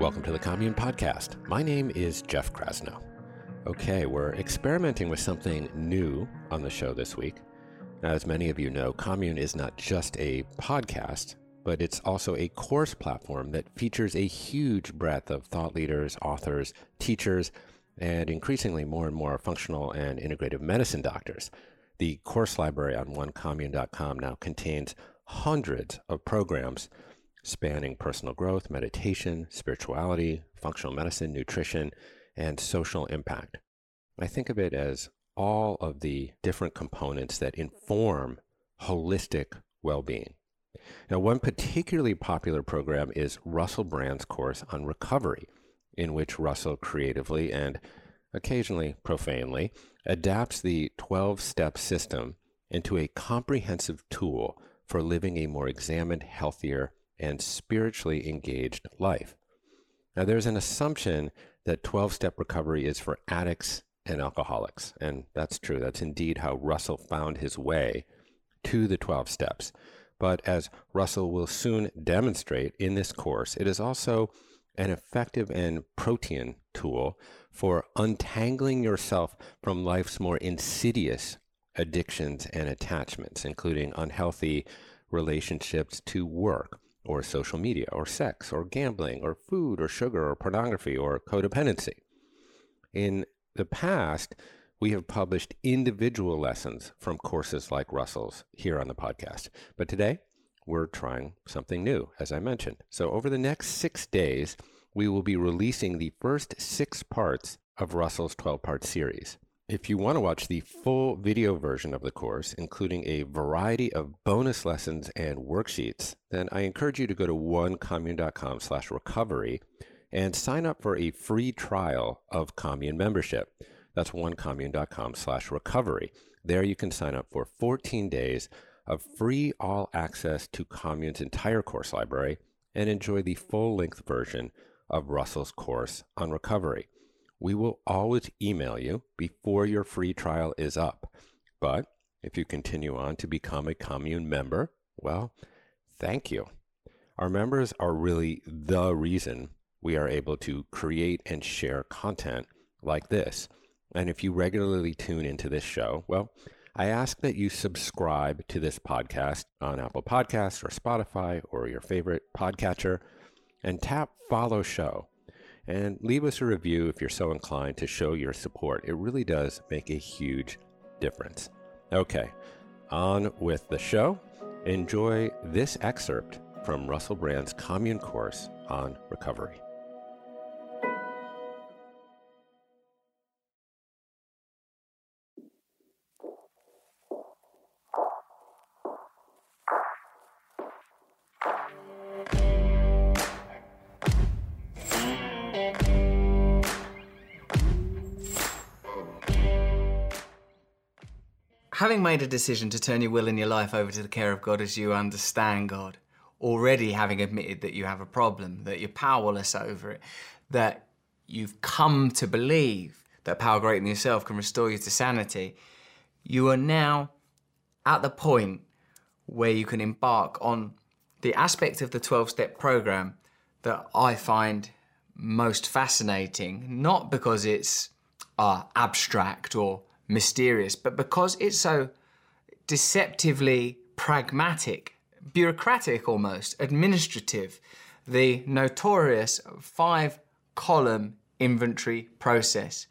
Welcome to the Commune Podcast. My name is Jeff Krasno. Okay, we're experimenting with something new on the show this week. As many of you know, Commune is not just a podcast, but it's also a course platform that features a huge breadth of thought leaders, authors, teachers, and increasingly more and more functional and integrative medicine doctors. The course library on onecommune.com now contains hundreds of programs spanning personal growth, meditation, spirituality, functional medicine, nutrition, and social impact. I think of it as all of the different components that inform holistic well being. Now, one particularly popular program is Russell Brand's course on recovery, in which Russell creatively and occasionally profanely adapts the 12 step system into a comprehensive tool for living a more examined, healthier, and spiritually engaged life. Now, there's an assumption that 12 step recovery is for addicts and alcoholics. And that's true. That's indeed how Russell found his way to the 12 steps. But as Russell will soon demonstrate in this course, it is also an effective and protean tool for untangling yourself from life's more insidious addictions and attachments, including unhealthy relationships to work or social media or sex or gambling or food or sugar or pornography or codependency. In the past, we have published individual lessons from courses like Russell's here on the podcast. But today, we're trying something new, as I mentioned. So, over the next six days, we will be releasing the first six parts of Russell's 12 part series. If you want to watch the full video version of the course, including a variety of bonus lessons and worksheets, then I encourage you to go to onecommune.com slash recovery and sign up for a free trial of Commune membership. That's onecommune.com slash recovery. There you can sign up for 14 days of free all access to Commune's entire course library and enjoy the full length version of Russell's course on recovery. We will always email you before your free trial is up. But if you continue on to become a commune member, well, thank you. Our members are really the reason we are able to create and share content like this. And if you regularly tune into this show, well, I ask that you subscribe to this podcast on Apple Podcasts or Spotify or your favorite podcatcher and tap follow show and leave us a review if you're so inclined to show your support. It really does make a huge difference. Okay, on with the show. Enjoy this excerpt from Russell Brand's Commune course on recovery. Having made a decision to turn your will and your life over to the care of God as you understand God, already having admitted that you have a problem, that you're powerless over it, that you've come to believe that power greater than yourself can restore you to sanity, you are now at the point where you can embark on the aspect of the 12 step program that I find most fascinating, not because it's uh, abstract or mysterious, but because it's so deceptively pragmatic, bureaucratic almost, administrative, the notorious five column inventory process.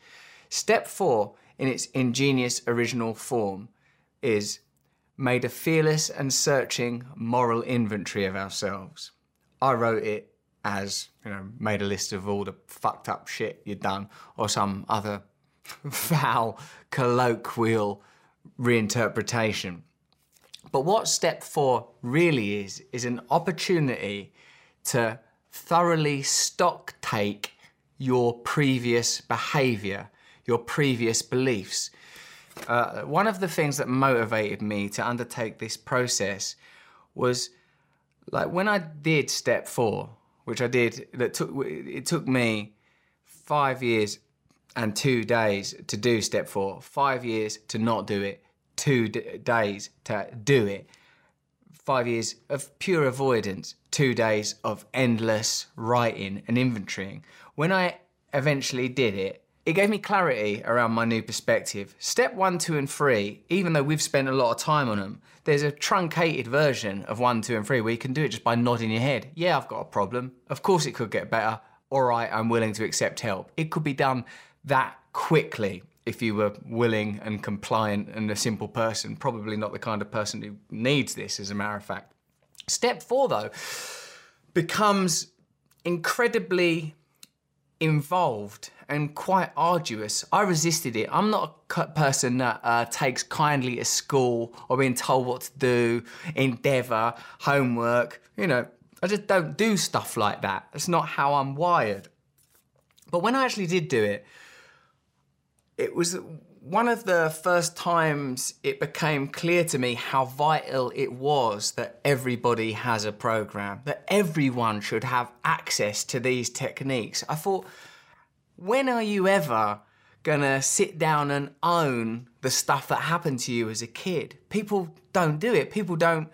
Step four, in its ingenious original form, is made a fearless and searching moral inventory of ourselves. I wrote it as, you know, made a list of all the fucked up shit you'd done or some other foul, colloquial reinterpretation. But what step four really is, is an opportunity to thoroughly stock take your previous behavior, your previous beliefs. Uh, one of the things that motivated me to undertake this process was like when I did step four, which I did, that took it took me five years and two days to do step four, five years to not do it, two days to do it. five years of pure avoidance, two days of endless writing and inventorying. When I eventually did it, it gave me clarity around my new perspective. Step one, two, and three, even though we've spent a lot of time on them, there's a truncated version of one, two, and three where you can do it just by nodding your head. Yeah, I've got a problem. Of course, it could get better. All right, I'm willing to accept help. It could be done that quickly if you were willing and compliant and a simple person. Probably not the kind of person who needs this, as a matter of fact. Step four, though, becomes incredibly involved and quite arduous. I resisted it. I'm not a person that uh, takes kindly to school or being told what to do, endeavour, homework. You know, I just don't do stuff like that. It's not how I'm wired. But when I actually did do it, it was one of the first times it became clear to me how vital it was that everybody has a program, that everyone should have access to these techniques. I thought, when are you ever gonna sit down and own the stuff that happened to you as a kid? People don't do it. People don't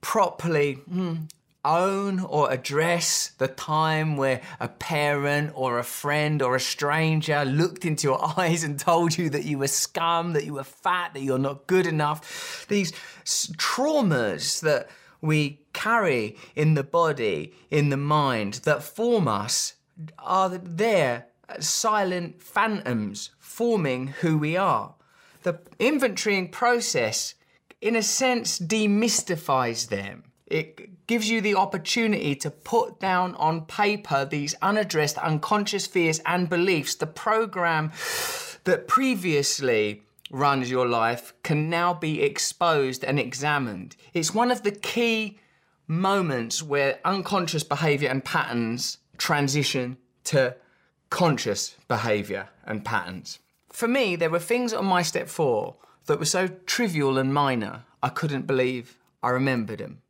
properly hmm, own or address the time where a parent or a friend or a stranger looked into your eyes and told you that you were scum, that you were fat, that you're not good enough. These traumas that we carry in the body, in the mind, that form us are there, silent phantoms forming who we are. The inventorying process, in a sense, demystifies them it gives you the opportunity to put down on paper these unaddressed unconscious fears and beliefs. The program that previously runs your life can now be exposed and examined. It's one of the key moments where unconscious behavior and patterns transition to conscious behavior and patterns. For me, there were things on my step four that were so trivial and minor, I couldn't believe I remembered them.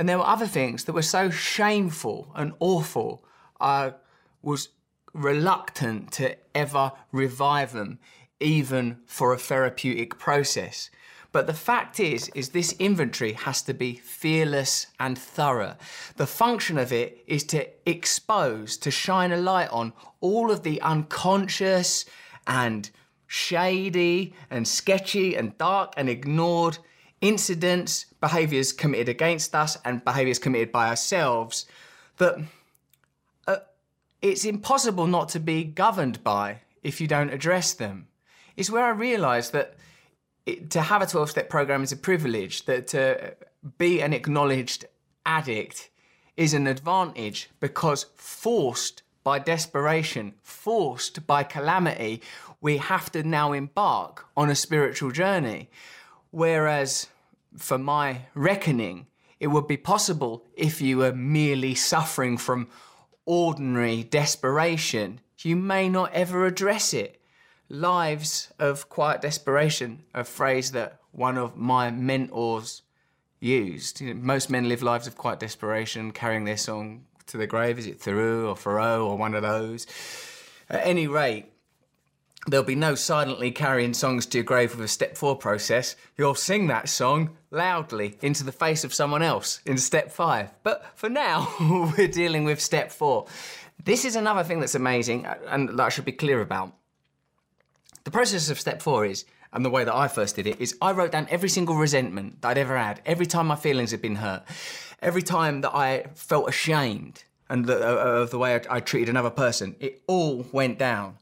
And there were other things that were so shameful and awful, I was reluctant to ever revive them, even for a therapeutic process. But the fact is, is this inventory has to be fearless and thorough. The function of it is to expose, to shine a light on all of the unconscious and shady and sketchy and dark and ignored incidents, behaviours committed against us, and behaviours committed by ourselves that uh, it's impossible not to be governed by if you don't address them. It's where I realised that it, to have a 12 step program is a privilege, that to be an acknowledged addict is an advantage because forced by desperation, forced by calamity, we have to now embark on a spiritual journey. Whereas, for my reckoning, it would be possible if you were merely suffering from ordinary desperation. You may not ever address it. Lives of quiet desperation, a phrase that one of my mentors used. You know, most men live lives of quiet desperation, carrying their song to the grave. Is it Thoreau or Thoreau or one of those? At any rate, There'll be no silently carrying songs to your grave with a step four process. You'll sing that song loudly into the face of someone else in step five. But for now, we're dealing with step four. This is another thing that's amazing and that I should be clear about. The process of step four is, and the way that I first did it, is I wrote down every single resentment that I'd ever had, every time my feelings had been hurt, every time that I felt ashamed and the, uh, of the way I, I treated another person. It all went down.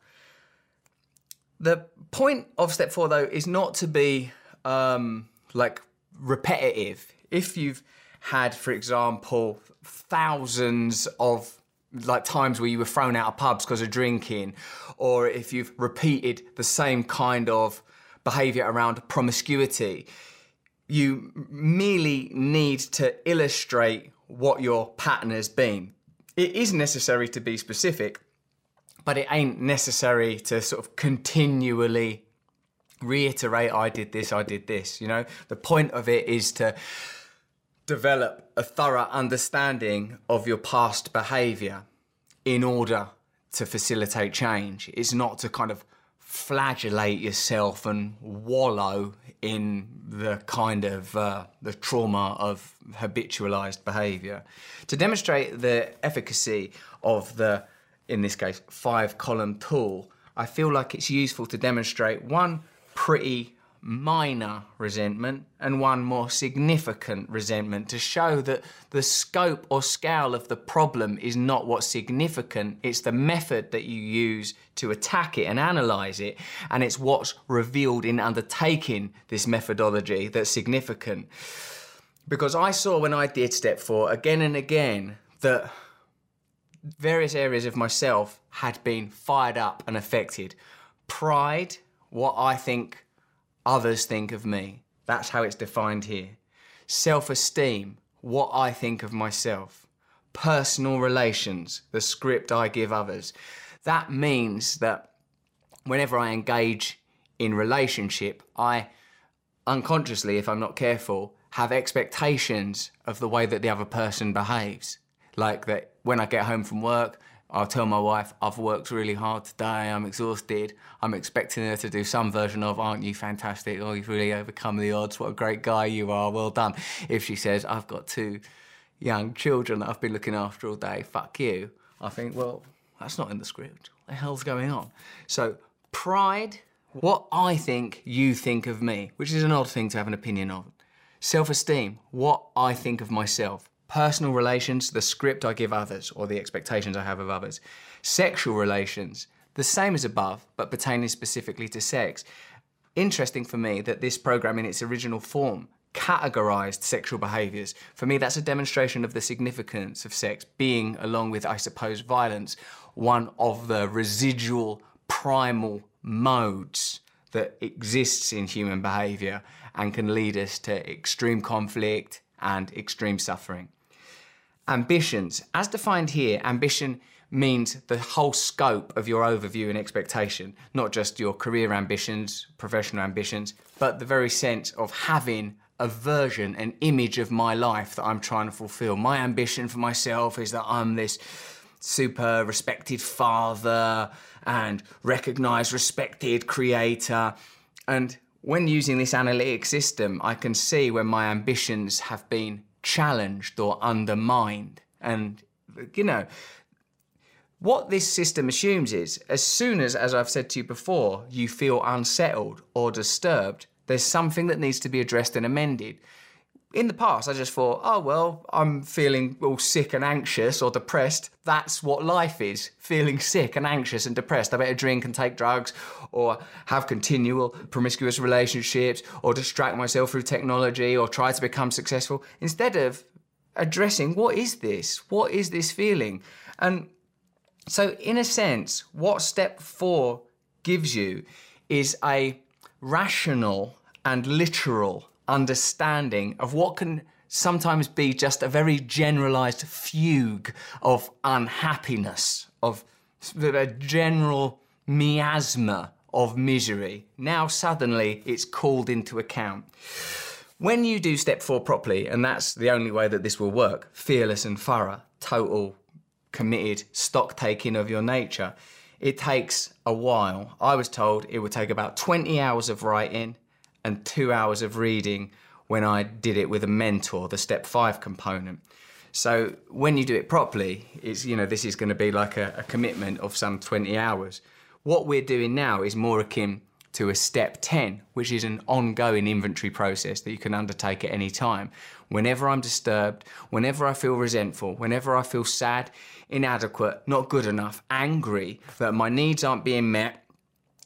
The point of step four, though, is not to be um, like repetitive. If you've had, for example, thousands of like times where you were thrown out of pubs because of drinking, or if you've repeated the same kind of behavior around promiscuity, you merely need to illustrate what your pattern has been. It is necessary to be specific, but it ain't necessary to sort of continually reiterate I did this, I did this. You know, the point of it is to develop a thorough understanding of your past behavior in order to facilitate change. It's not to kind of flagellate yourself and wallow in the kind of uh, the trauma of habitualized behavior. To demonstrate the efficacy of the, in this case, five column tool, I feel like it's useful to demonstrate one pretty minor resentment and one more significant resentment to show that the scope or scale of the problem is not what's significant, it's the method that you use to attack it and analyze it, and it's what's revealed in undertaking this methodology that's significant. Because I saw when I did step four again and again that various areas of myself had been fired up and affected. Pride, what I think others think of me. That's how it's defined here. Self esteem, what I think of myself. Personal relations, the script I give others. That means that whenever I engage in relationship, I unconsciously, if I'm not careful, have expectations of the way that the other person behaves. Like that when I get home from work, I'll tell my wife, I've worked really hard today, I'm exhausted. I'm expecting her to do some version of, Aren't you fantastic? Oh, you've really overcome the odds. What a great guy you are. Well done. If she says, I've got two young children that I've been looking after all day, fuck you, I think, Well, that's not in the script. What the hell's going on? So, pride, what I think you think of me, which is an odd thing to have an opinion of. Self esteem, what I think of myself personal relations, the script I give others or the expectations I have of others. Sexual relations, the same as above, but pertaining specifically to sex. Interesting for me that this program in its original form categorized sexual behaviors. For me, that's a demonstration of the significance of sex being, along with, I suppose, violence, one of the residual primal modes that exists in human behavior and can lead us to extreme conflict and extreme suffering ambitions. As defined here, ambition means the whole scope of your overview and expectation, not just your career ambitions, professional ambitions, but the very sense of having a version, an image of my life that I'm trying to fulfill. My ambition for myself is that I'm this super respected father and recognized, respected creator. And when using this analytic system, I can see when my ambitions have been challenged or undermined. And, you know, what this system assumes is as soon as, as I've said to you before, you feel unsettled or disturbed, there's something that needs to be addressed and amended in the past, I just thought, oh, well, I'm feeling all sick and anxious or depressed. That's what life is feeling sick and anxious and depressed. I better drink and take drugs or have continual promiscuous relationships or distract myself through technology or try to become successful instead of addressing what is this? What is this feeling? And so, in a sense, what step four gives you is a rational and literal understanding of what can sometimes be just a very generalized fugue of unhappiness, of a general miasma of misery. Now, suddenly, it's called into account. When you do step four properly, and that's the only way that this will work fearless and thorough, total, committed stock taking of your nature, it takes a while. I was told it would take about 20 hours of writing and two hours of reading when I did it with a mentor, the step five component. So when you do it properly, it's you know this is going to be like a, a, commitment of some 20 hours. What we're doing now is more akin to a step 10, which is an ongoing inventory process that you can undertake at any time. Whenever I'm disturbed, whenever I feel resentful, whenever I feel sad, inadequate, not good enough, angry that my needs aren't being met,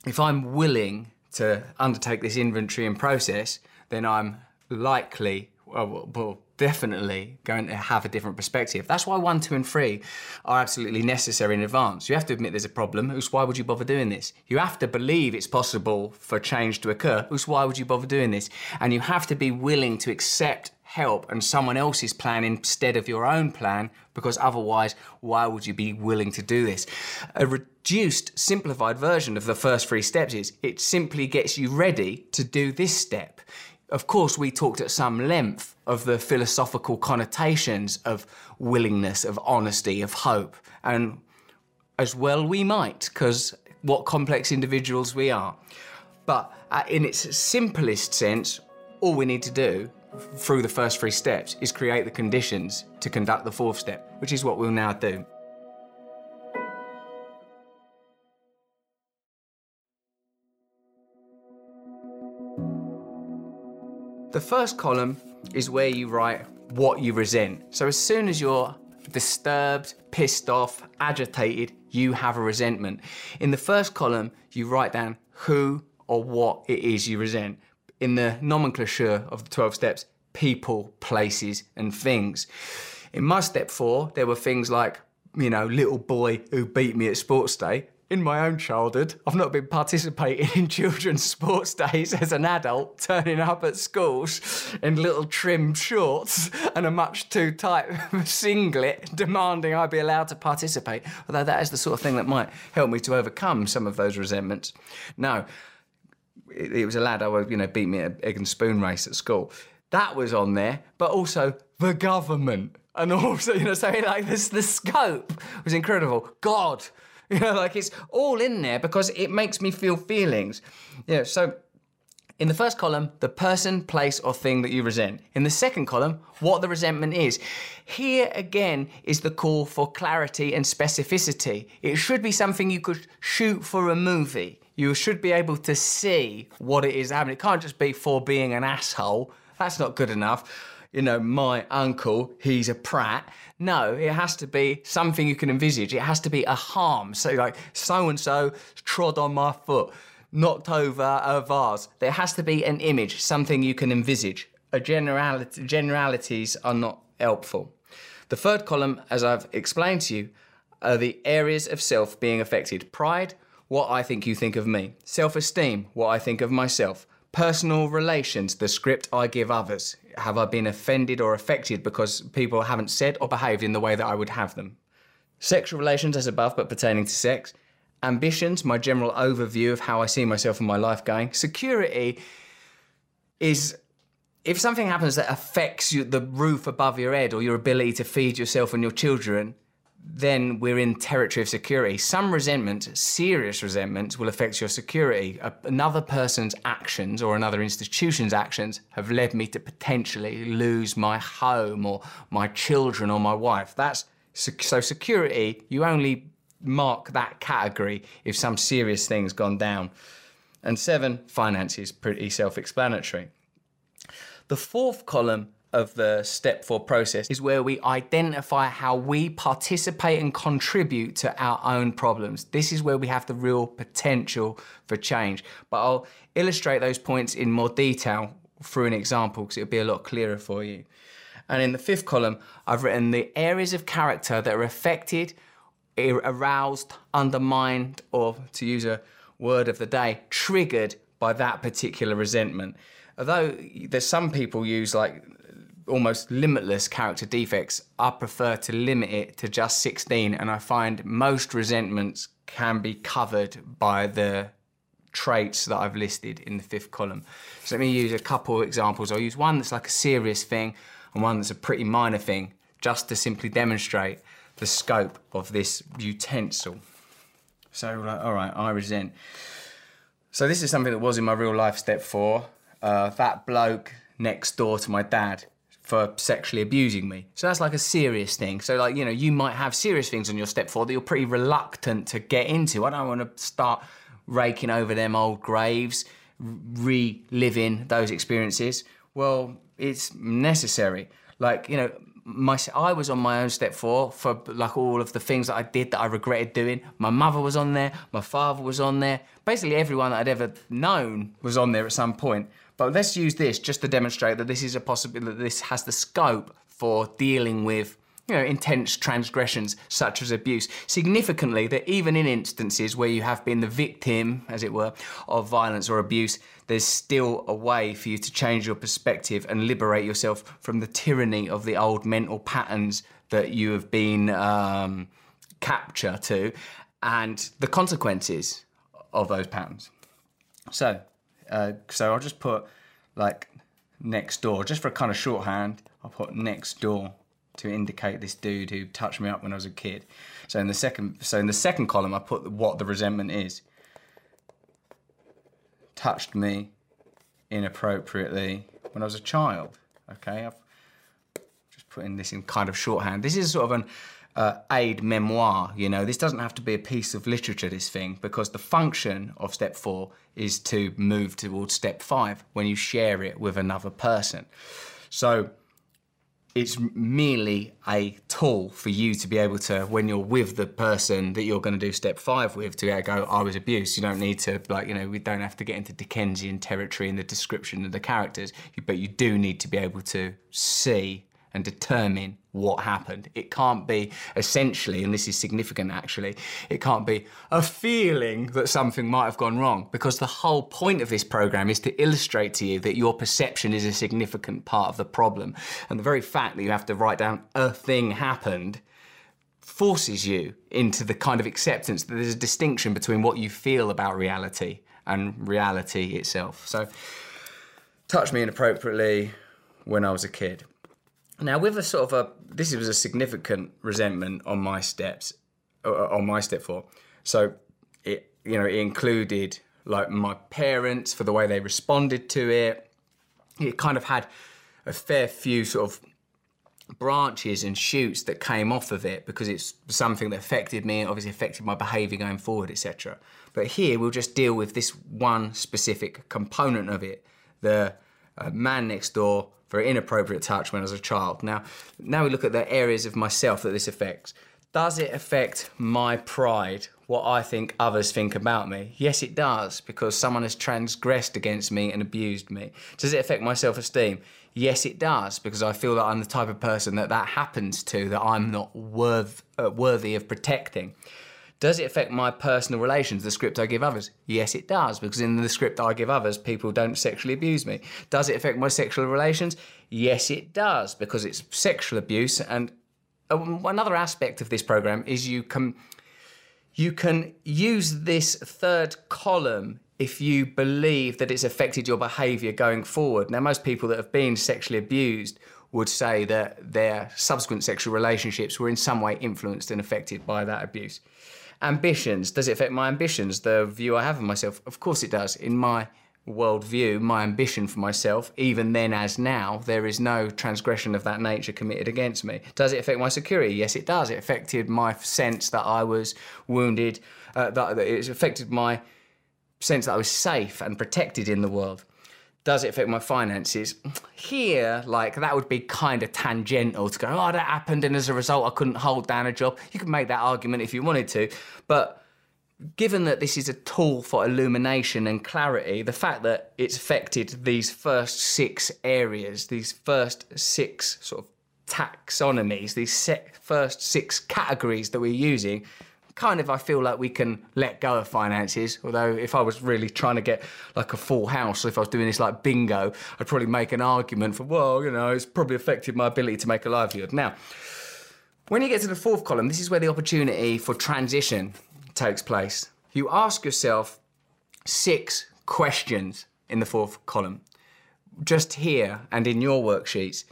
if I'm willing to undertake this inventory and process, then I'm likely, well, well, definitely going to have a different perspective. That's why one, two, and three are absolutely necessary in advance. You have to admit there's a problem, else why would you bother doing this? You have to believe it's possible for change to occur, else why would you bother doing this? And you have to be willing to accept help and someone else's plan instead of your own plan because otherwise why would you be willing to do this a reduced simplified version of the first three steps is it simply gets you ready to do this step of course we talked at some length of the philosophical connotations of willingness of honesty of hope and as well we might because what complex individuals we are. But uh, in its simplest sense, all we need to do through the first three steps is create the conditions to conduct the fourth step, which is what we'll now do. The first column is where you write what you resent. So as soon as you're disturbed, pissed off, agitated, you have a resentment. In the first column, you write down who or what it is you resent. In the nomenclature of the 12 steps, people, places, and things. In my step four, there were things like, you know, little boy who beat me at sports day in my own childhood, I've not been participating in children's sports days as an adult, turning up at schools in little trim shorts and a much too tight singlet, demanding I be allowed to participate. Although that is the sort of thing that might help me to overcome some of those resentments. No, it, it was a lad I who, you know, beat me at egg and spoon race at school. That was on there, but also the government. And also, you know, so like this, the scope was incredible. God, You know, like it's all in there because it makes me feel feelings. Yeah, so in the first column, the person, place, or thing that you resent. In the second column, what the resentment is. Here again is the call for clarity and specificity. It should be something you could shoot for a movie. You should be able to see what it is happening. It can't just be for being an asshole. That's not good enough you know, my uncle, he's a prat. No, it has to be something you can envisage. It has to be a harm. So, like, so and so trod on my foot, knocked over a vase. There has to be an image, something you can envisage. A generality, generalities are not helpful. The third column, as I've explained to you, are the areas of self being affected pride, what I think you think of me, self esteem, what I think of myself, personal relations, the script I give others. Have I been offended or affected because people haven't said or behaved in the way that I would have them? Sexual relations as above, but pertaining to sex. Ambitions, my general overview of how I see myself and my life going. Security is if something happens that affects you, the roof above your head or your ability to feed yourself and your children, then we're in territory of security. Some resentment, serious resentment, will affect your security. Another person's actions or another institution's actions have led me to potentially lose my home or my children or my wife. That's so security. You only mark that category if some serious thing's gone down. And seven, finances, pretty self-explanatory. The fourth column of the step four process is where we identify how we participate and contribute to our own problems. This is where we have the real potential for change. But I'll illustrate those points in more detail through an example because it'll be a lot clearer for you. And in the fifth column, I've written the areas of character that are affected, aroused, undermined, or to use a word of the day, triggered by that particular resentment although there's some people use like almost limitless character defects, I prefer to limit it to just 16, and I find most resentments can be covered by the traits that I've listed in the fifth column. So let me use a couple of examples. I'll use one that's like a serious thing and one that's a pretty minor thing, just to simply demonstrate the scope of this utensil. So, like, all right, I resent. So this is something that was in my real life step four. Uh, that bloke next door to my dad for sexually abusing me. So that's like a serious thing. So like, you know, you might have serious things on your step four that you're pretty reluctant to get into. I don't want to start raking over them old graves, reliving those experiences. Well, it's necessary. Like, you know, my I was on my own step four for like all of the things that I did that I regretted doing. My mother was on there, my father was on there. Basically everyone that I'd ever known was on there at some point. But let's use this just to demonstrate that this is a possibility, that this has the scope for dealing with you know, intense transgressions such as abuse. Significantly, that even in instances where you have been the victim, as it were, of violence or abuse, there's still a way for you to change your perspective and liberate yourself from the tyranny of the old mental patterns that you have been um, capture to and the consequences of those patterns. So, uh, so I'll just put like next door, just for a kind of shorthand. I'll put next door to indicate this dude who touched me up when I was a kid. So in the second, so in the second column, I put what the resentment is. touched me inappropriately when I was a child. Okay, I've just putting this in kind of shorthand. This is sort of an uh, aid memoir. You know, this doesn't have to be a piece of literature. This thing because the function of step four is to move towards step five when you share it with another person. So it's merely a tool for you to be able to, when you're with the person that you're going to do step five with, to go, I was abused. You don't need to, like, you know, we don't have to get into Dickensian territory in the description of the characters, but you do need to be able to see and determine what happened. It can't be essentially, and this is significant actually, it can't be a feeling that something might have gone wrong because the whole point of this program is to illustrate to you that your perception is a significant part of the problem. And the very fact that you have to write down a thing happened forces you into the kind of acceptance that there's a distinction between what you feel about reality and reality itself. So, touch me inappropriately when I was a kid. Now, with a sort of a, this was a significant resentment on my steps, uh, on my step four. So it, you know, it included like my parents for the way they responded to it. It kind of had a fair few sort of branches and shoots that came off of it because it's something that affected me and obviously affected my behaviour going forward, etc. But here we'll just deal with this one specific component of it: the uh, man next door for inappropriate touch when I was a child. Now, now we look at the areas of myself that this affects. Does it affect my pride, what I think others think about me? Yes, it does, because someone has transgressed against me and abused me. Does it affect my self esteem? Yes, it does, because I feel that I'm the type of person that that happens to, that I'm not worth, uh, worthy of protecting. Does it affect my personal relations, the script I give others? Yes, it does, because in the script I give others, people don't sexually abuse me. Does it affect my sexual relations? Yes, it does, because it's sexual abuse. And um, another aspect of this program is you can you can use this third column if you believe that it's affected your behavior going forward. Now, most people that have been sexually abused would say that their subsequent sexual relationships were in some way influenced and affected by that abuse. Ambitions. Does it affect my ambitions? The view I have of myself? Of course it does. In my worldview, my ambition for myself, even then as now, there is no transgression of that nature committed against me. Does it affect my security? Yes, it does. It affected my sense that I was wounded, uh, that, that it affected my sense that I was safe and protected in the world does it affect my finances? Here, like that would be kind of tangential to go, oh, that happened, and as a result, I couldn't hold down a job. You could make that argument if you wanted to, but given that this is a tool for illumination and clarity, the fact that it's affected these first six areas, these first six sort of taxonomies, these first six categories that we're using, kind of I feel like we can let go of finances. Although if I was really trying to get like a full house, if I was doing this like bingo, I'd probably make an argument for well, you know, it's probably affected my ability to make a livelihood. Now, when you get to the fourth column, this is where the opportunity for transition takes place. You ask yourself six questions in the fourth column. Just here and in your worksheets,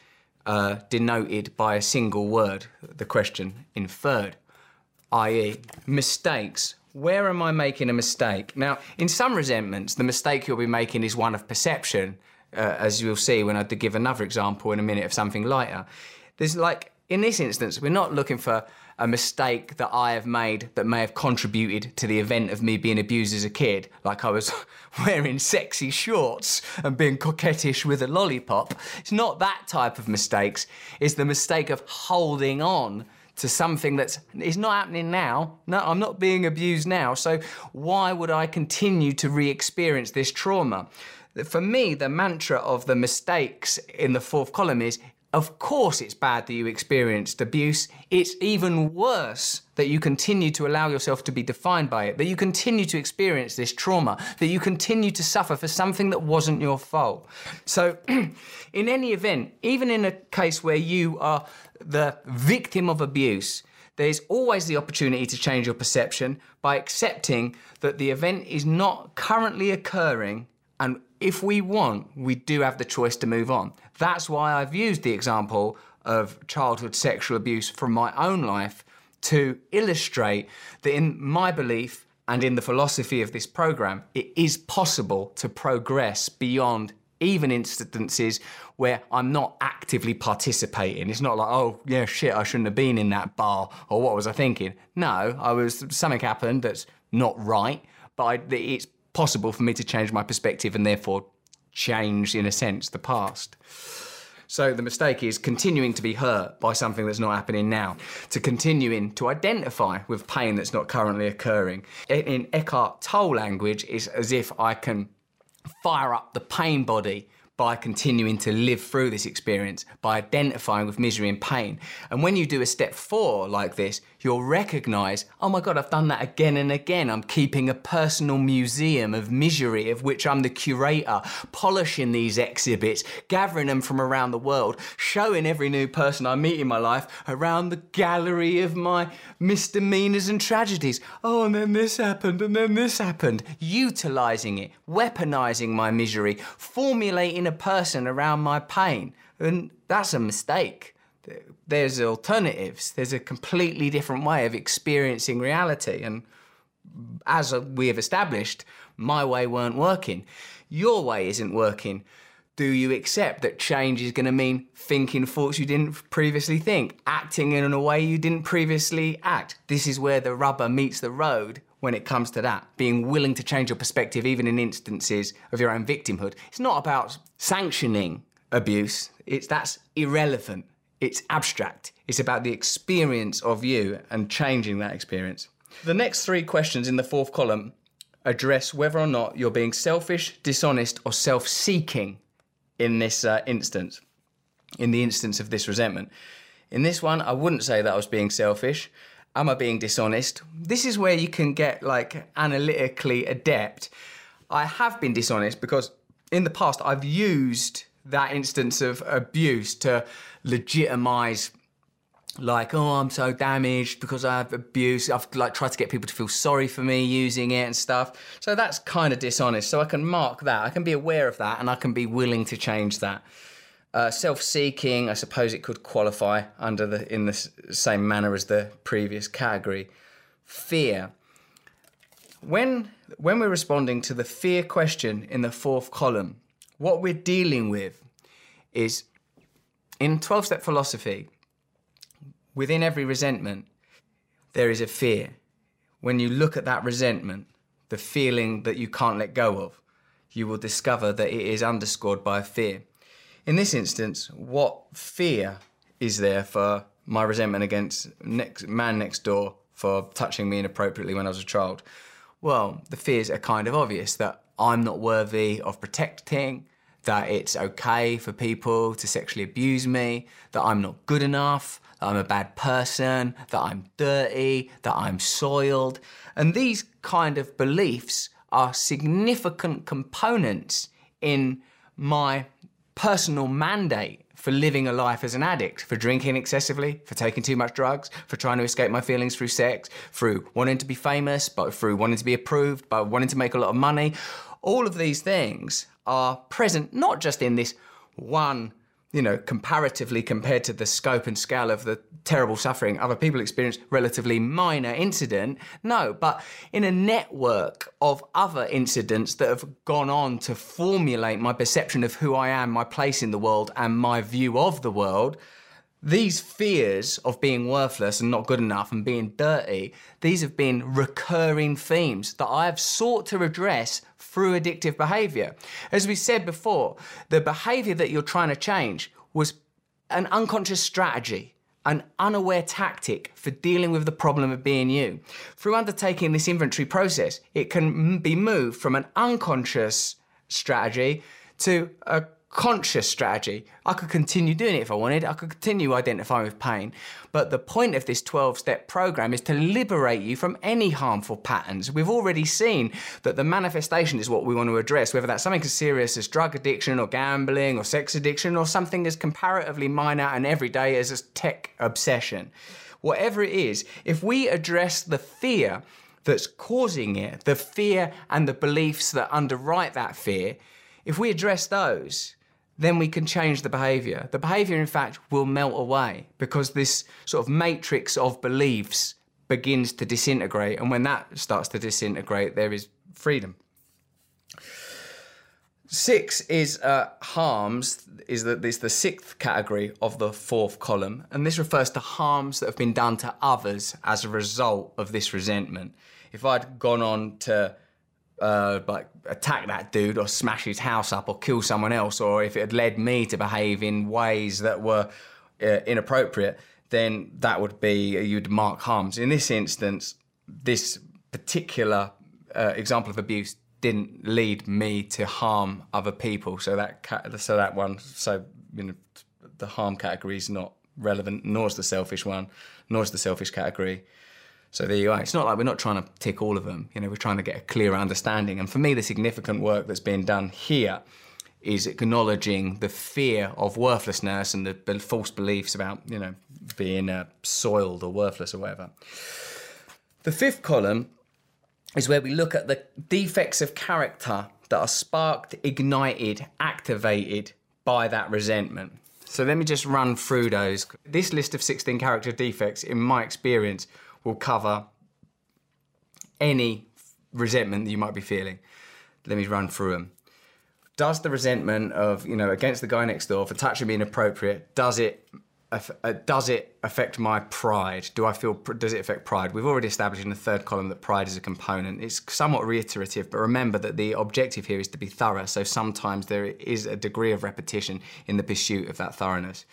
uh, denoted by a single word, the question inferred i.e., mistakes. Where am I making a mistake? Now, in some resentments, the mistake you'll be making is one of perception, uh, as you'll see when I give another example in a minute of something lighter. There's like, in this instance, we're not looking for a mistake that I have made that may have contributed to the event of me being abused as a kid, like I was wearing sexy shorts and being coquettish with a lollipop. It's not that type of mistakes. It's the mistake of holding on to something that's is not happening now. No, I'm not being abused now. So why would I continue to re-experience this trauma? For me, the mantra of the mistakes in the fourth column is of course, it's bad that you experienced abuse. It's even worse that you continue to allow yourself to be defined by it, that you continue to experience this trauma, that you continue to suffer for something that wasn't your fault. So, in any event, even in a case where you are the victim of abuse, there's always the opportunity to change your perception by accepting that the event is not currently occurring and if we want, we do have the choice to move on. That's why I've used the example of childhood sexual abuse from my own life to illustrate that, in my belief, And in the philosophy of this program, it is possible to progress beyond even instances where I'm not actively participating. It's not like, oh, yeah, shit, I shouldn't have been in that bar, or what was I thinking? No, I was, something happened that's not right, but I, it's possible for me to change my perspective and therefore change, in a sense, the past. So the mistake is continuing to be hurt by something that's not happening now, to continuing to identify with pain that's not currently occurring. In Eckhart Tolle language, it's as if I can fire up the pain body by continuing to live through this experience, by identifying with misery and pain. And when you do a step four like this, you'll recognize, oh my God, I've done that again and again. I'm keeping a personal museum of misery of which I'm the curator, polishing these exhibits, gathering them from around the world, showing every new person I meet in my life around the gallery of my misdemeanors and tragedies. Oh, and then this happened, and then this happened. Utilizing it, weaponizing my misery, formulating a person around my pain. And that's a mistake. There's alternatives. There's a completely different way of experiencing reality. And as we have established, my way weren't working. Your way isn't working. Do you accept that change is going to mean thinking thoughts you didn't previously think, acting in a way you didn't previously act? This is where the rubber meets the road when it comes to that, being willing to change your perspective even in instances of your own victimhood. It's not about sanctioning abuse, it's that's irrelevant. It's abstract. It's about the experience of you and changing that experience. The next three questions in the fourth column address whether or not you're being selfish, dishonest, or self seeking in this uh, instance, in the instance of this resentment. In this one, I wouldn't say that I was being selfish. Am I being dishonest? This is where you can get like analytically adept. I have been dishonest because in the past I've used that instance of abuse to legitimize like oh i'm so damaged because i have abuse. I've like tried to get people to feel sorry for me using it and stuff. So that's kind of dishonest. So i can mark that. I can be aware of that and i can be willing to change that. Uh, self-seeking, I suppose it could qualify under the in the same manner as the previous category. Fear. When when we're responding to the fear question in the fourth column, what we're dealing with is in 12-step philosophy, within every resentment, there is a fear. When you look at that resentment, the feeling that you can't let go of, you will discover that it is underscored by a fear. In this instance, what fear is there for my resentment against next man next door for touching me inappropriately when I was a child? Well, the fears are kind of obvious that I'm not worthy of protecting, that it's okay for people to sexually abuse me, that I'm not good enough, that I'm a bad person, that I'm dirty, that I'm soiled. And these kind of beliefs are significant components in my personal mandate for living a life as an addict, for drinking excessively, for taking too much drugs, for trying to escape my feelings through sex, through wanting to be famous, but through wanting to be approved, by wanting to make a lot of money. All of these things are present not just in this one you know, comparatively compared to the scope and scale of the terrible suffering other people experience, relatively minor incident. No, but in a network of other incidents that have gone on to formulate my perception of who I am, my place in the world, and my view of the world, these fears of being worthless and not good enough and being dirty, these have been recurring themes that I have sought to address through addictive behavior. As we said before, the behavior that you're trying to change was an unconscious strategy, an unaware tactic for dealing with the problem of being you. Through undertaking this inventory process, it can be moved from an unconscious strategy to a conscious strategy. I could continue doing it if I wanted. I could continue identifying with pain. But the point of this 12 step program is to liberate you from any harmful patterns. We've already seen that the manifestation is what we want to address, whether that's something as serious as drug addiction or gambling or sex addiction or something as comparatively minor and everyday as a tech obsession. Whatever it is, if we address the fear that's causing it, the fear and the beliefs that underwrite that fear, if we address those, then we can change the behavior. The behavior, in fact, will melt away because this sort of matrix of beliefs begins to disintegrate. And when that starts to disintegrate, there is freedom. Six is uh, harms, is that is the sixth category of the fourth column, and this refers to harms that have been done to others as a result of this resentment. If I'd gone on to uh, like attack that dude or smash his house up or kill someone else, or if it had led me to behave in ways that were uh, inappropriate, then that would be you'd mark harms. In this instance, this particular uh, example of abuse didn't lead me to harm other people. So that so that one, so you know, the harm category is not relevant, nor is the selfish one, nor is the selfish category. So there you are. It's not like we're not trying to tick all of them. You know, we're trying to get a clear understanding. And for me, the significant work that's being done here is acknowledging the fear of worthlessness and the false beliefs about you know being uh, soiled or worthless or whatever. The fifth column is where we look at the defects of character that are sparked, ignited, activated by that resentment. So let me just run through those. This list of 16 character defects, in my experience, will cover any resentment that you might be feeling. Let me run through them. Does the resentment of, you know, against the guy next door for touching me inappropriate, does it uh, does it affect my pride? Do I feel, does it affect pride? We've already established in the third column that pride is a component. It's somewhat reiterative, but remember that the objective here is to be thorough, so sometimes there is a degree of repetition in the pursuit of that thoroughness.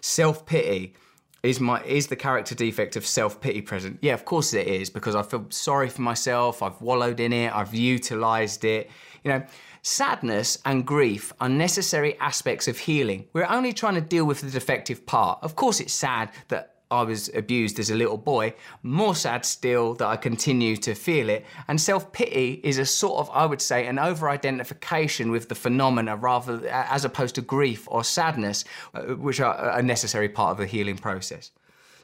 Self pity. Is my is the character defect of self pity present? Yeah, of course it is because I feel sorry for myself. I've wallowed in it. I've utilized it. You know, Sadness and grief are necessary aspects of healing. We're only trying to deal with the defective part. Of course, it's sad that I was abused as a little boy. More sad still that I continue to feel it. And self pity is a sort of, I would say, an over identification with the phenomena rather as opposed to grief or sadness, uh, which are a necessary part of the healing process.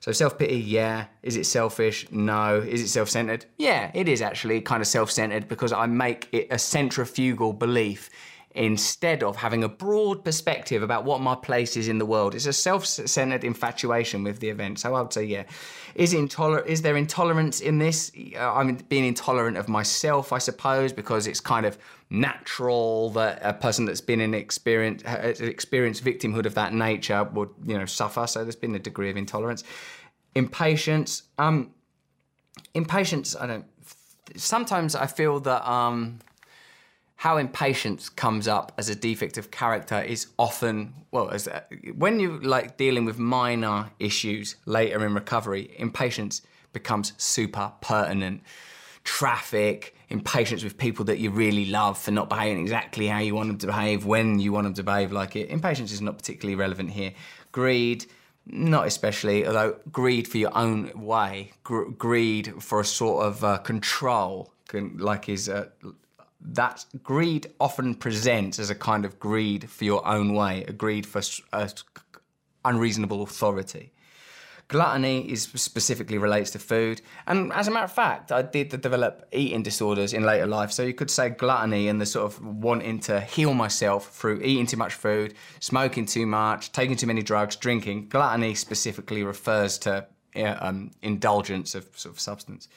So self pity, yeah. Is it selfish? No. Is it self centered? Yeah, it is actually kind of self centered because I make it a centrifugal belief instead of having a broad perspective about what my place is in the world. It's a self-centered infatuation with the event. So I would say, yeah. Is intoler- Is there intolerance in this? I'm being intolerant of myself, I suppose, because it's kind of natural that a person that's been in experience experienced victimhood of that nature would, you know, suffer. So there's been a degree of intolerance. Impatience. Um, impatience. I don't. Sometimes I feel that um, how impatience comes up as a defect of character is often well as a, when you like dealing with minor issues later in recovery impatience becomes super pertinent. Traffic impatience with people that you really love for not behaving exactly how you want them to behave when you want them to behave like it. Impatience is not particularly relevant here. Greed not especially although greed for your own way gr- greed for a sort of uh, control like is uh, that greed often presents as a kind of greed for your own way, a greed for a unreasonable authority. Gluttony is specifically relates to food, and as a matter of fact, I did develop eating disorders in later life. So you could say gluttony and the sort of wanting to heal myself through eating too much food, smoking too much, taking too many drugs, drinking. Gluttony specifically refers to um, indulgence of sort of substance.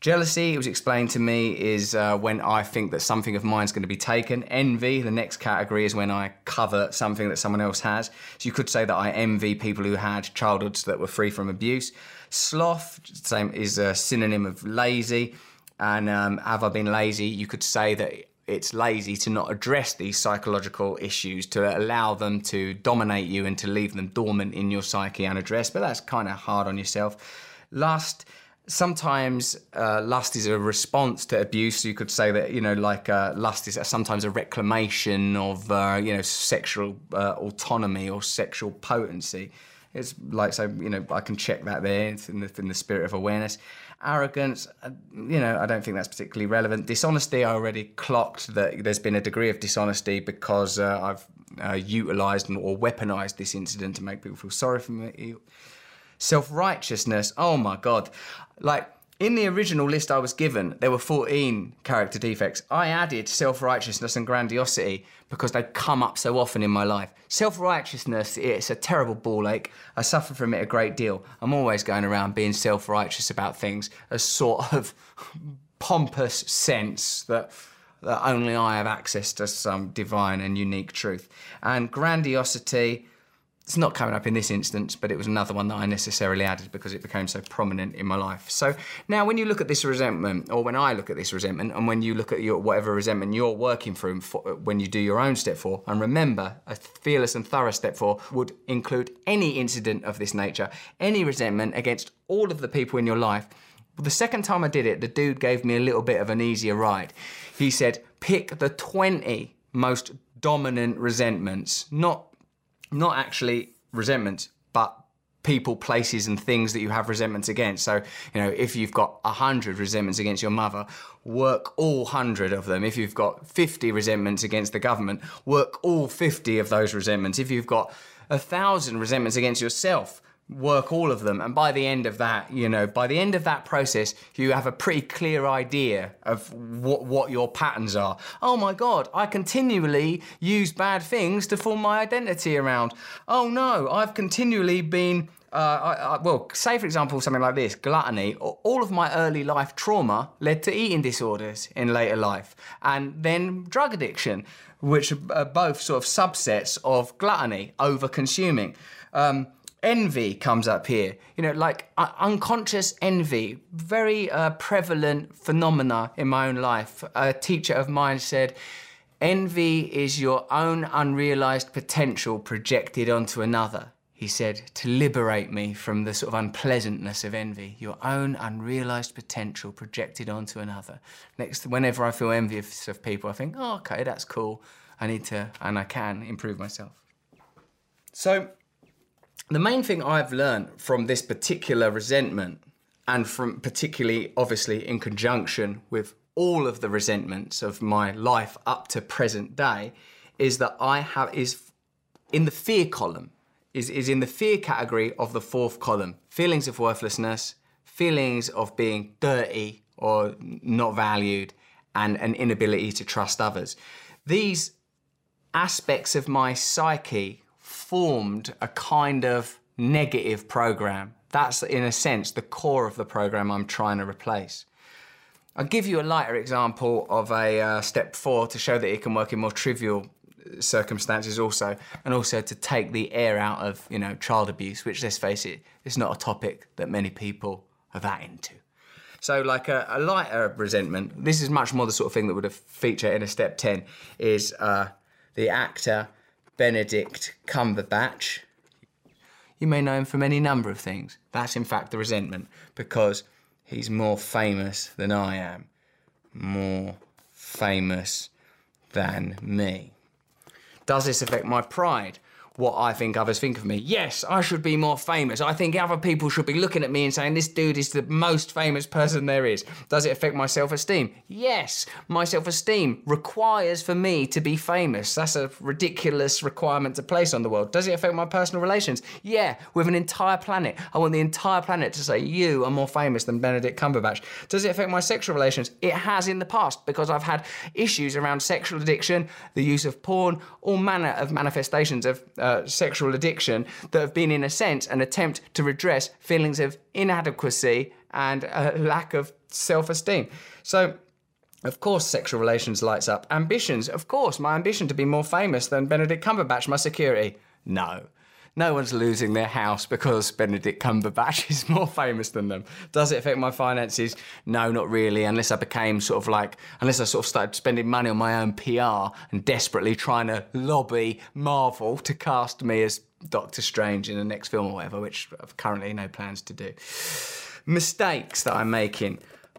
Jealousy, it was explained to me, is uh, when I think that something of mine is going to be taken. Envy, the next category, is when I cover something that someone else has. So you could say that I envy people who had childhoods that were free from abuse. Sloth, same is a synonym of lazy. And um, have I been lazy? You could say that it's lazy to not address these psychological issues, to allow them to dominate you and to leave them dormant in your psyche unaddressed. But that's kind of hard on yourself. Lust, sometimes uh, lust is a response to abuse. You could say that you know, like uh, lust is sometimes a reclamation of uh, you know sexual uh, autonomy or sexual potency. It's like so you know I can check that there in the, in the spirit of awareness. Arrogance, uh, you know, I don't think that's particularly relevant. Dishonesty, I already clocked that there's been a degree of dishonesty because uh, I've utilized or weaponized this incident to make people feel sorry for me self righteousness. Oh my God. Like, In the original list I was given, there were 14 character defects. I added self righteousness and grandiosity because they come up so often in my life. Self righteousness, it's a terrible ball ache. I suffer from it a great deal. I'm always going around being self righteous about things, a sort of pompous sense that that only I have access to some divine and unique truth. And grandiosity, it's not coming up in this instance, but it was another one that I necessarily added because it became so prominent in my life. So now, when you look at this resentment, or when I look at this resentment, and when you look at your whatever resentment you're working through when you do your own step four, and remember, a fearless and thorough step four would include any incident of this nature, any resentment against all of the people in your life. Well, the second time I did it, the dude gave me a little bit of an easier ride. He said, pick the 20 most dominant resentments, not not actually resentments, but people, places, and things that you have resentments against. So, you know, if you've got 100 resentments against your mother, work all 100 of them. If you've got 50 resentments against the government, work all 50 of those resentments. If you've got a thousand resentments against yourself, work all of them and by the end of that you know by the end of that process you have a pretty clear idea of what what your patterns are oh my god i continually use bad things to form my identity around oh no i've continually been uh, I, I, well, say for example something like this gluttony. All of my early life trauma led to eating disorders in later life, and then drug addiction, which are both sort of subsets of gluttony, over consuming. Um, envy comes up here. You know, like uh, unconscious envy, very uh, prevalent phenomena in my own life. A teacher of mine said, envy is your own unrealized potential projected onto another. He said, to liberate me from the sort of unpleasantness of envy, your own unrealized potential projected onto another. Next, whenever I feel envious of people, I think, oh, okay, that's cool. I need to, and I can improve myself. So, the main thing I've learned from this particular resentment, and from particularly obviously in conjunction with all of the resentments of my life up to present day, is that I have is in the fear column, is, is in the fear category of the fourth column. Feelings of worthlessness, feelings of being dirty or not valued, and an inability to trust others. These aspects of my psyche formed a kind of negative program. That's, in a sense, the core of the program I'm trying to replace. I'll give you a lighter example of a uh, step four to show that it can work in more trivial circumstances also, and also to take the air out of, you know, child abuse, which, let's face it, is not a topic that many people are that into. So, like a, a lighter resentment, this is much more the sort of thing that would have featured in a step 10, is uh, the actor Benedict Cumberbatch. You may know him from any number of things. That's in fact the resentment because he's more famous than I am. More famous than me. Does this affect my pride? What I think others think of me. Yes, I should be more famous. I think other people should be looking at me and saying, this dude is the most famous person there is. Does it affect my self esteem? Yes, my self esteem requires for me to be famous. That's a ridiculous requirement to place on the world. Does it affect my personal relations? Yeah, with an entire planet. I want the entire planet to say, you are more famous than Benedict Cumberbatch. Does it affect my sexual relations? It has in the past because I've had issues around sexual addiction, the use of porn, all manner of manifestations of. Uh, uh, sexual addiction that have been, in a sense, an attempt to redress feelings of inadequacy and a lack of self esteem. So, of course, sexual relations lights up. Ambitions, of course, my ambition to be more famous than Benedict Cumberbatch, my security. No. No one's losing their house because Benedict Cumberbatch is more famous than them. Does it affect my finances? No, not really, unless I became sort of like, unless I sort of started spending money on my own PR and desperately trying to lobby Marvel to cast me as Doctor Strange in the next film or whatever, which I've currently no plans to do. Mistakes that I'm making.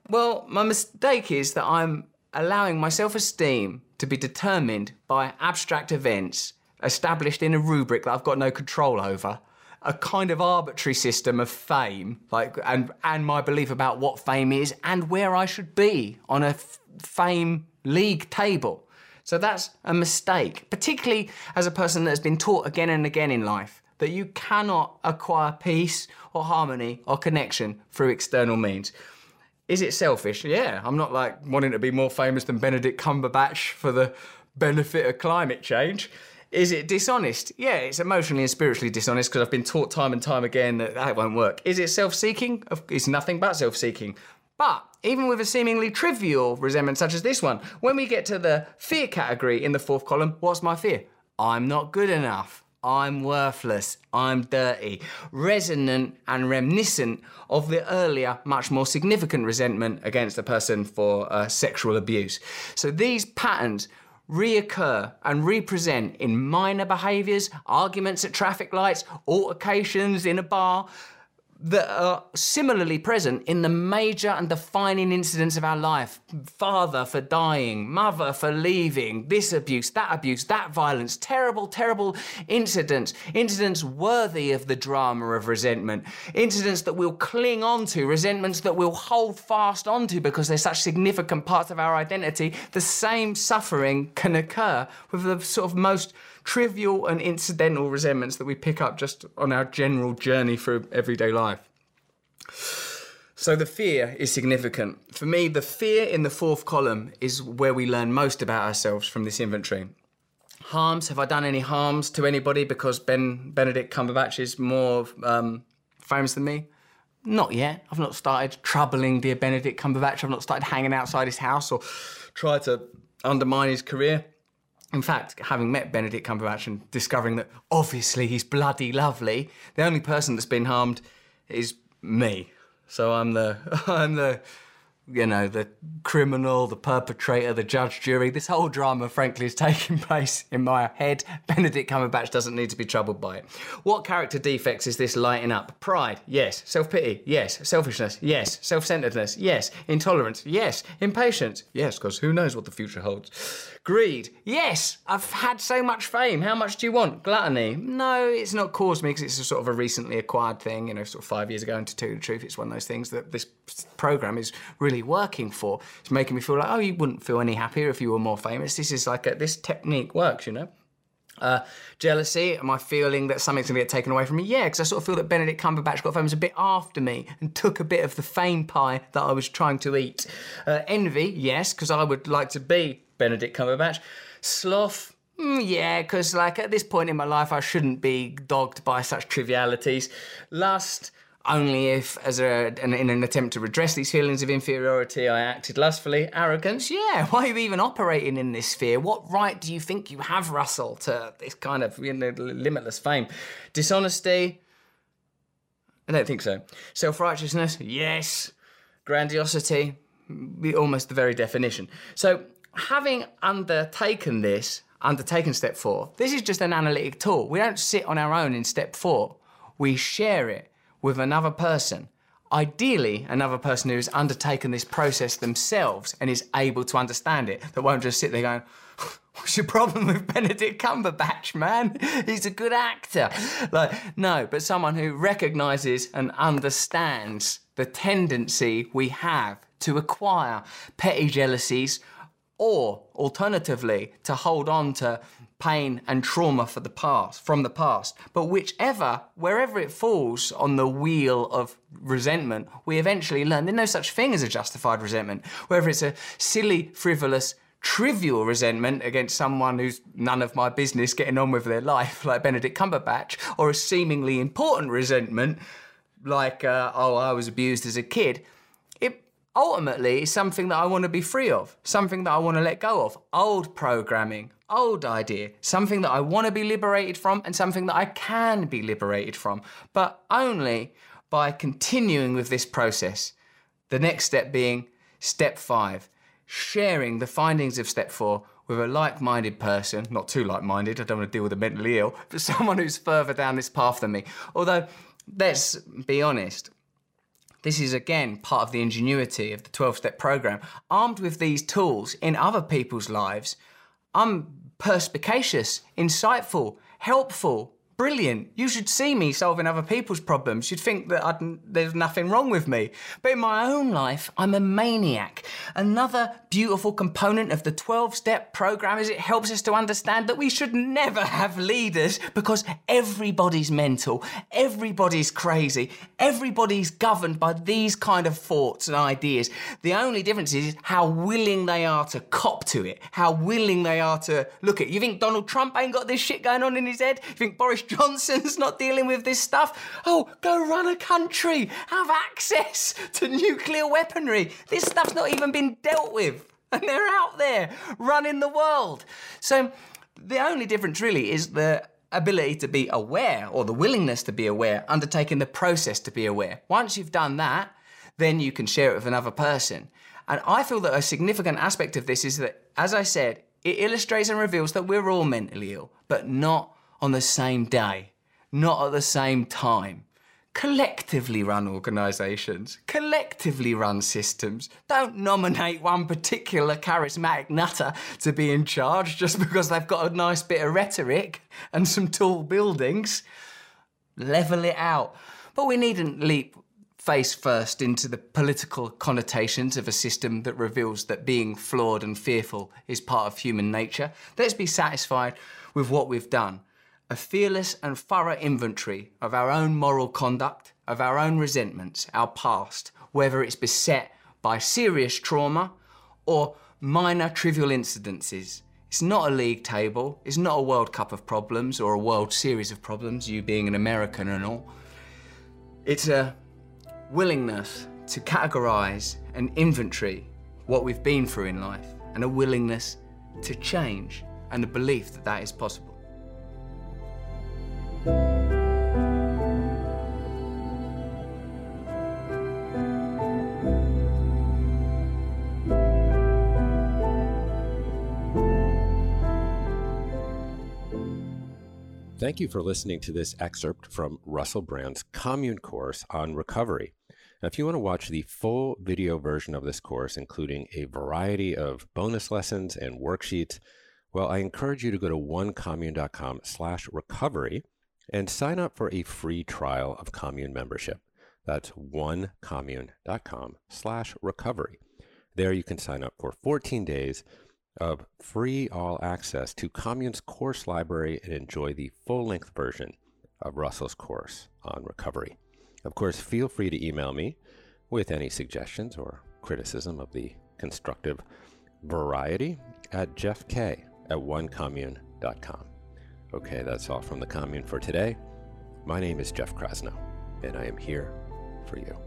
Well, my mistake is that I'm allowing my self esteem to be determined by abstract events established in a rubric that I've got no control over, a kind of arbitrary system of fame, like and and my belief about what fame is and where I should be on a fame league table. So that's a mistake, particularly as a person that has been taught again and again in life that you cannot acquire peace or harmony or connection through external means. Is it selfish? Yeah, I'm not like wanting to be more famous than Benedict Cumberbatch for the benefit of climate change. Is it dishonest? Yeah, it's emotionally and spiritually dishonest because I've been taught time and time again that that won't work. Is it self seeking? It's nothing but self seeking. But even with a seemingly trivial resentment such as this one, when we get to the fear category in the fourth column, what's my fear? I'm not good enough. I'm worthless. I'm dirty. Resonant and reminiscent of the earlier, much more significant resentment against a person for uh, sexual abuse. So these patterns reoccur and represent in minor behaviours, arguments at traffic lights, altercations in a bar, that are similarly present in the major and defining incidents of our life. Father for dying, mother for leaving, this abuse, that abuse, that violence, terrible, terrible incidents, incidents worthy of the drama of resentment, incidents that we'll cling on to, resentments that we'll hold fast onto because they're such significant parts of our identity. The same suffering can occur with the sort of most trivial and incidental resentments that we pick up just on our general journey through everyday life. So the fear is significant. For me, the fear in the fourth column is where we learn most about ourselves from this inventory. Harms, have I done any harms to anybody because Ben Benedict Cumberbatch is more um, famous than me? Not yet. I've not started troubling dear Benedict Cumberbatch. I've not started hanging outside his house or tried to undermine his career. In fact, having met Benedict Cumberbatch and discovering that obviously he's bloody lovely, the only person that's been harmed is me. So I'm the I'm the you know, the criminal, the perpetrator, the judge, jury. This whole drama, frankly, is taking place in my head. Benedict Cumberbatch doesn't need to be troubled by it. What character defects is this lighting up? Pride, yes. Self pity, yes. Selfishness, yes. Self centeredness, yes. Intolerance, yes. Impatience, yes, because who knows what the future holds. Greed, yes. I've had so much fame. How much do you want? Gluttony, no, it's not caused me because it's a sort of a recently acquired thing, you know, sort of five years ago. And to tell you the truth, it's one of those things that this program is really working for. It's making me feel like, oh, you wouldn't feel any happier if you were more famous. This is like a, this technique works, you know. Uh, jealousy, am I feeling that something's going to get taken away from me? Yeah, because I sort of feel that Benedict Cumberbatch got famous a bit after me and took a bit of the fame pie that I was trying to eat. Uh, envy, yes, because I would like to be Benedict Cumberbatch. Sloth, mm, yeah, because like at this point in my life, I shouldn't be dogged by such trivialities. Lust, only if, as a, an, in an attempt to redress these feelings of inferiority, I acted lustfully. Arrogance, yeah. Why are you even operating in this sphere? What right do you think you have, Russell, to this kind of you know, limitless fame? Dishonesty, I don't think so. Self righteousness, yes. Grandiosity, mm, almost the very definition. So, having undertaken this, undertaken step four, this is just an analytic tool. We don't sit on our own in step four, we share it with another person. Ideally, another person who's undertaken this process themselves and is able to understand it, that won't just sit there going, What's your problem with Benedict Cumberbatch, man? He's a good actor. Like, no, but someone who recognizes and understands the tendency we have to acquire petty jealousies or alternatively to hold on to pain and trauma for the past from the past. But whichever wherever it falls on the wheel of resentment we eventually learn there's no such thing as a justified resentment. Whether it's a silly frivolous trivial resentment against someone who's none of my business getting on with their life like benedict cumberbatch or a seemingly important resentment like uh, oh i was abused as a kid ultimately it's something that I want to be free of, something that I want to let go of. Old programming, old idea, something that I want to be liberated from and something that I can be liberated from, but only by continuing with this process. The next step being step five, sharing the findings of step four with a like minded person, not too like minded, I don't want to deal with a mentally ill, but someone who's further down this path than me. Although, let's be honest, this is again part of the ingenuity of the 12 step program. Armed with these tools in other people's lives, I'm perspicacious, insightful, helpful, brilliant. You should see me solving other people's problems. You'd think that I'd, there's nothing wrong with me. But in my own life, I'm a maniac. Another beautiful component of the 12 step program is it helps us to understand that we should never have leaders because everybody's mental, everybody's crazy, everybody's governed by these kind of thoughts and ideas. The only difference is how willing they are to cop to it, how willing they are to look at. It. You think Donald Trump ain't got this shit going on in his head? You think Boris Johnson's not dealing with this stuff? Oh, go run a country, have access to nuclear weaponry. This stuff's not even been dealt with. And they're out there running the world. So the only difference really is the ability to be aware or the willingness to be aware, undertaking the process to be aware. Once you've done that, then you can share it with another person. And I feel that a significant aspect of this is that, as I said, it illustrates and reveals that we're all mentally ill, but not on the same day, not at the same time. Collectively run organisations, collectively run systems. Don't nominate one particular charismatic nutter to be in charge just because they've got a nice bit of rhetoric and some tall buildings. Level it out. But we needn't leap face first into the political connotations of a system that reveals that being flawed and fearful is part of human nature. Let's be satisfied with what we've done. A fearless and thorough inventory of our own moral conduct, of our own resentments, our past, whether it's beset by serious trauma or minor trivial incidences. It's not a league table, it's not a World Cup of problems or a World Series of problems, you being an American and all. It's a willingness to categorize and inventory what we've been through in life and a willingness to change and a belief that that is possible. Thank you for listening to this excerpt from Russell Brand's Commune course on recovery. Now, if you want to watch the full video version of this course, including a variety of bonus lessons and worksheets, well, I encourage you to go to onecommune.com slash recovery and sign up for a free trial of Commune membership. That's onecommune.com slash recovery. There you can sign up for 14 days of free all access to Commune's course library and enjoy the full length version of Russell's course on recovery. Of course, feel free to email me with any suggestions or criticism of the constructive variety at jeffk at onecommune.com. Okay, that's all from the commune for today. My name is Jeff Krasno, and I am here for you.